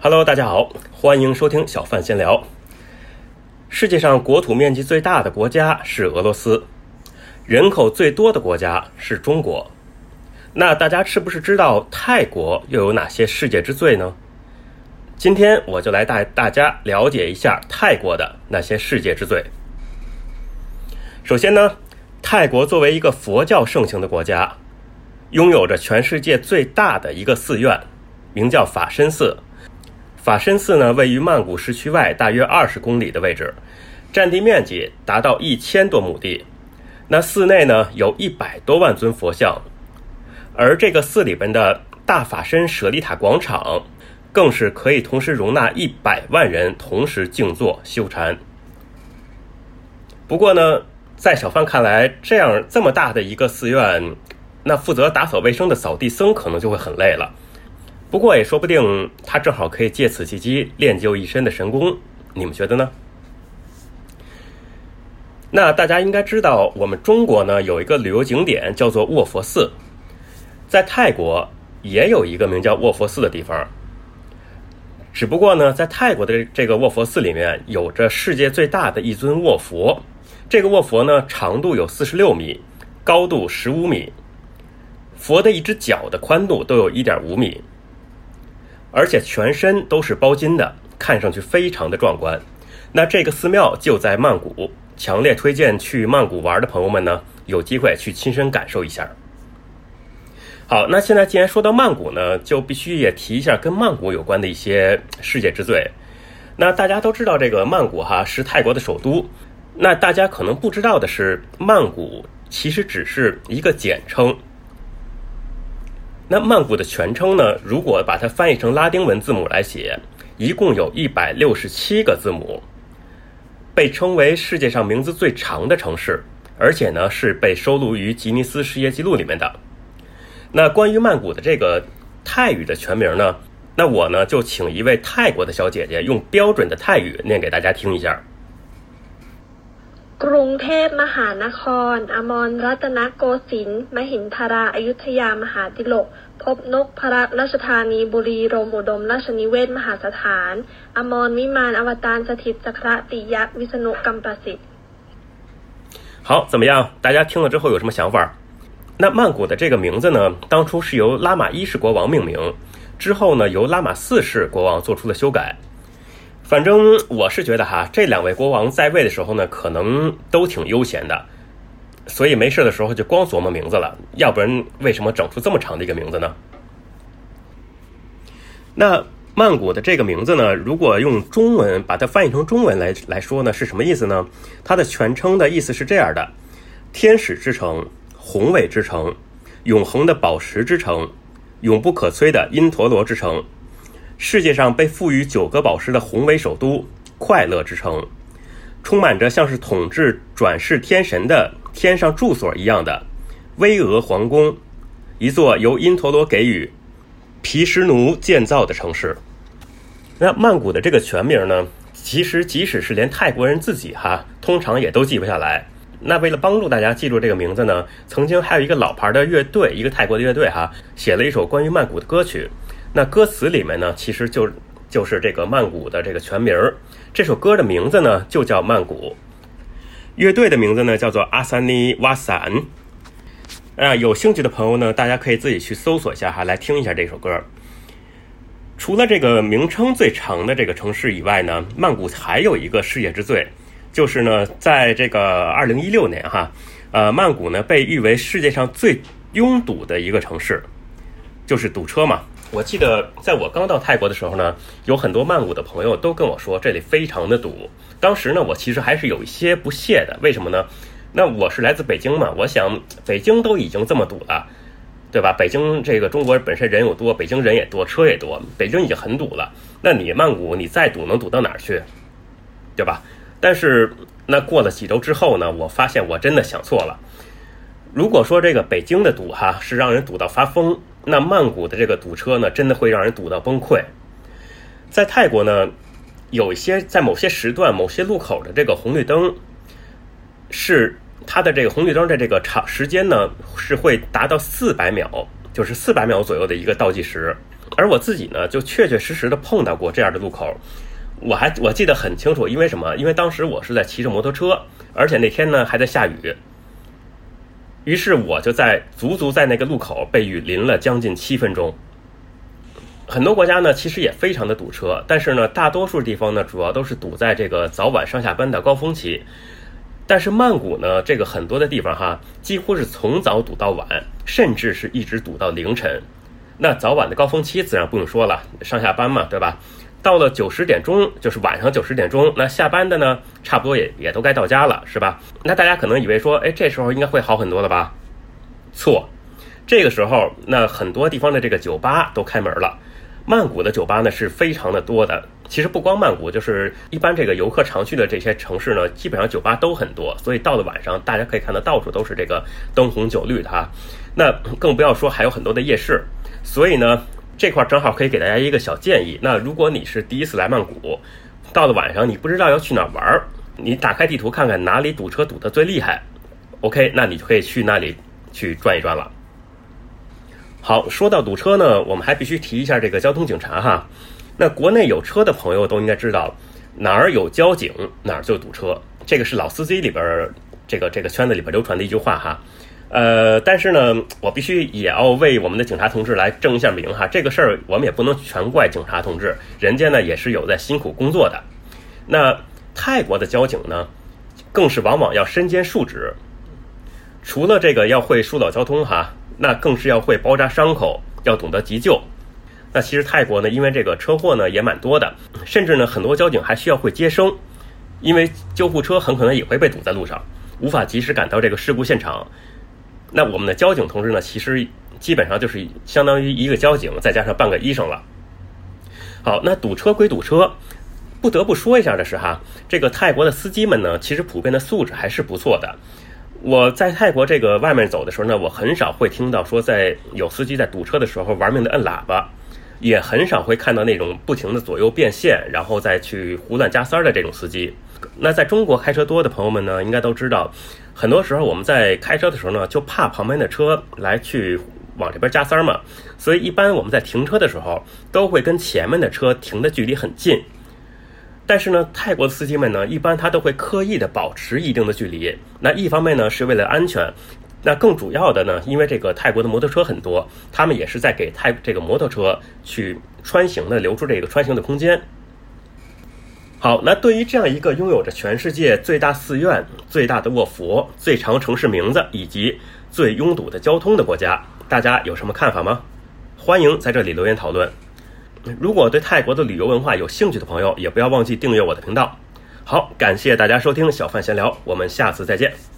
Hello，大家好，欢迎收听小范闲聊。世界上国土面积最大的国家是俄罗斯，人口最多的国家是中国。那大家是不是知道泰国又有哪些世界之最呢？今天我就来带大家了解一下泰国的那些世界之最。首先呢，泰国作为一个佛教盛行的国家，拥有着全世界最大的一个寺院，名叫法身寺。法身寺呢，位于曼谷市区外大约二十公里的位置，占地面积达到一千多亩地。那寺内呢，有一百多万尊佛像，而这个寺里边的大法身舍利塔广场，更是可以同时容纳一百万人同时静坐修禅。不过呢，在小范看来，这样这么大的一个寺院，那负责打扫卫生的扫地僧可能就会很累了。不过也说不定，他正好可以借此契机练就一身的神功，你们觉得呢？那大家应该知道，我们中国呢有一个旅游景点叫做卧佛寺，在泰国也有一个名叫卧佛寺的地方。只不过呢，在泰国的这个卧佛寺里面，有着世界最大的一尊卧佛，这个卧佛呢长度有四十六米，高度十五米，佛的一只脚的宽度都有一点五米。而且全身都是包金的，看上去非常的壮观。那这个寺庙就在曼谷，强烈推荐去曼谷玩的朋友们呢，有机会去亲身感受一下。好，那现在既然说到曼谷呢，就必须也提一下跟曼谷有关的一些世界之最。那大家都知道这个曼谷哈是泰国的首都，那大家可能不知道的是，曼谷其实只是一个简称。那曼谷的全称呢？如果把它翻译成拉丁文字母来写，一共有一百六十七个字母，被称为世界上名字最长的城市，而且呢是被收录于吉尼斯世界纪录里面的。那关于曼谷的这个泰语的全名呢？那我呢就请一位泰国的小姐姐用标准的泰语念给大家听一下。 กรุงเทพมหานคร อมรรัตนโกสินทร์มหินทราอยุธยามหาดิลก พบนกพระราชธานีบุรีรมอุดมราชนิเวศมหาสถาน อมรวิมานอวตารสถิตสัคระติยักษ์วิษณุกัมปสิทธิ์好，怎么样？大家听了之后有什么想法？那曼谷的这个名字呢，当初是由拉玛一世国王命名，之后呢，由拉玛四世国王做出了修改。 反正我是觉得哈，这两位国王在位的时候呢，可能都挺悠闲的，所以没事的时候就光琢磨名字了。要不然为什么整出这么长的一个名字呢？那曼谷的这个名字呢，如果用中文把它翻译成中文来来说呢，是什么意思呢？它的全称的意思是这样的：天使之城、宏伟之城、永恒的宝石之城、永不可摧的因陀罗之城。世界上被赋予九个宝石的宏伟首都——快乐之城，充满着像是统治转世天神的天上住所一样的巍峨皇宫，一座由因陀罗给予毗湿奴建造的城市。那曼谷的这个全名呢？其实即使是连泰国人自己哈，通常也都记不下来。那为了帮助大家记住这个名字呢，曾经还有一个老牌的乐队，一个泰国的乐队哈，写了一首关于曼谷的歌曲。那歌词里面呢，其实就就是这个曼谷的这个全名儿。这首歌的名字呢，就叫曼谷。乐队的名字呢，叫做阿萨尼瓦散。啊，有兴趣的朋友呢，大家可以自己去搜索一下哈，来听一下这首歌。除了这个名称最长的这个城市以外呢，曼谷还有一个世界之最，就是呢，在这个二零一六年哈，呃，曼谷呢被誉为世界上最拥堵的一个城市，就是堵车嘛。我记得在我刚到泰国的时候呢，有很多曼谷的朋友都跟我说这里非常的堵。当时呢，我其实还是有一些不屑的。为什么呢？那我是来自北京嘛，我想北京都已经这么堵了，对吧？北京这个中国本身人又多，北京人也多，车也多，北京已经很堵了。那你曼谷你再堵能堵到哪儿去？对吧？但是那过了几周之后呢，我发现我真的想错了。如果说这个北京的堵哈是让人堵到发疯。那曼谷的这个堵车呢，真的会让人堵到崩溃。在泰国呢，有一些在某些时段、某些路口的这个红绿灯，是它的这个红绿灯的这个长时间呢，是会达到四百秒，就是四百秒左右的一个倒计时。而我自己呢，就确确实实的碰到过这样的路口，我还我记得很清楚，因为什么？因为当时我是在骑着摩托车，而且那天呢还在下雨，于是我就在足足在那个路口被雨淋了将近七分钟。很多国家呢，其实也非常的堵车，但是呢，大多数地方呢，主要都是堵在这个早晚上下班的高峰期。但是曼谷呢，这个很多的地方哈，几乎是从早堵到晚，甚至是一直堵到凌晨。那早晚的高峰期自然不用说了，上下班嘛，对吧？到了九十点钟，就是晚上九十点钟，那下班的呢，差不多也也都该到家了，是吧？那大家可能以为说，哎，这时候应该会好很多了吧？错，这个时候，那很多地方的这个酒吧都开门了。曼谷的酒吧呢是非常的多的，其实不光曼谷，就是一般这个游客常去的这些城市呢，基本上酒吧都很多，所以到了晚上，大家可以看到到处都是这个灯红酒绿的哈。那更不要说还有很多的夜市，所以呢，这块正好可以给大家一个小建议。那如果你是第一次来曼谷，到了晚上你不知道要去哪玩儿，你打开地图看看哪里堵车堵得最厉害，OK，那你就可以去那里去转一转了。好，说到堵车呢，我们还必须提一下这个交通警察哈。那国内有车的朋友都应该知道，哪儿有交警哪儿就堵车，这个是老司机里边这个这个圈子里边流传的一句话哈。呃，但是呢，我必须也要为我们的警察同志来证一下名哈。这个事儿我们也不能全怪警察同志，人家呢也是有在辛苦工作的。那泰国的交警呢，更是往往要身兼数职，除了这个要会疏导交通哈。那更是要会包扎伤口，要懂得急救。那其实泰国呢，因为这个车祸呢也蛮多的，甚至呢很多交警还需要会接生，因为救护车很可能也会被堵在路上，无法及时赶到这个事故现场。那我们的交警同志呢，其实基本上就是相当于一个交警再加上半个医生了。好，那堵车归堵车，不得不说一下的是哈，这个泰国的司机们呢，其实普遍的素质还是不错的。我在泰国这个外面走的时候呢，我很少会听到说在有司机在堵车的时候玩命的摁喇叭，也很少会看到那种不停的左右变线，然后再去胡乱加塞儿的这种司机。那在中国开车多的朋友们呢，应该都知道，很多时候我们在开车的时候呢，就怕旁边的车来去往这边加塞儿嘛，所以一般我们在停车的时候，都会跟前面的车停的距离很近。但是呢，泰国的司机们呢，一般他都会刻意的保持一定的距离。那一方面呢，是为了安全；那更主要的呢，因为这个泰国的摩托车很多，他们也是在给泰这个摩托车去穿行的留出这个穿行的空间。好，那对于这样一个拥有着全世界最大寺院、最大的卧佛、最长城市名字以及最拥堵的交通的国家，大家有什么看法吗？欢迎在这里留言讨论。如果对泰国的旅游文化有兴趣的朋友，也不要忘记订阅我的频道。好，感谢大家收听小范闲聊，我们下次再见。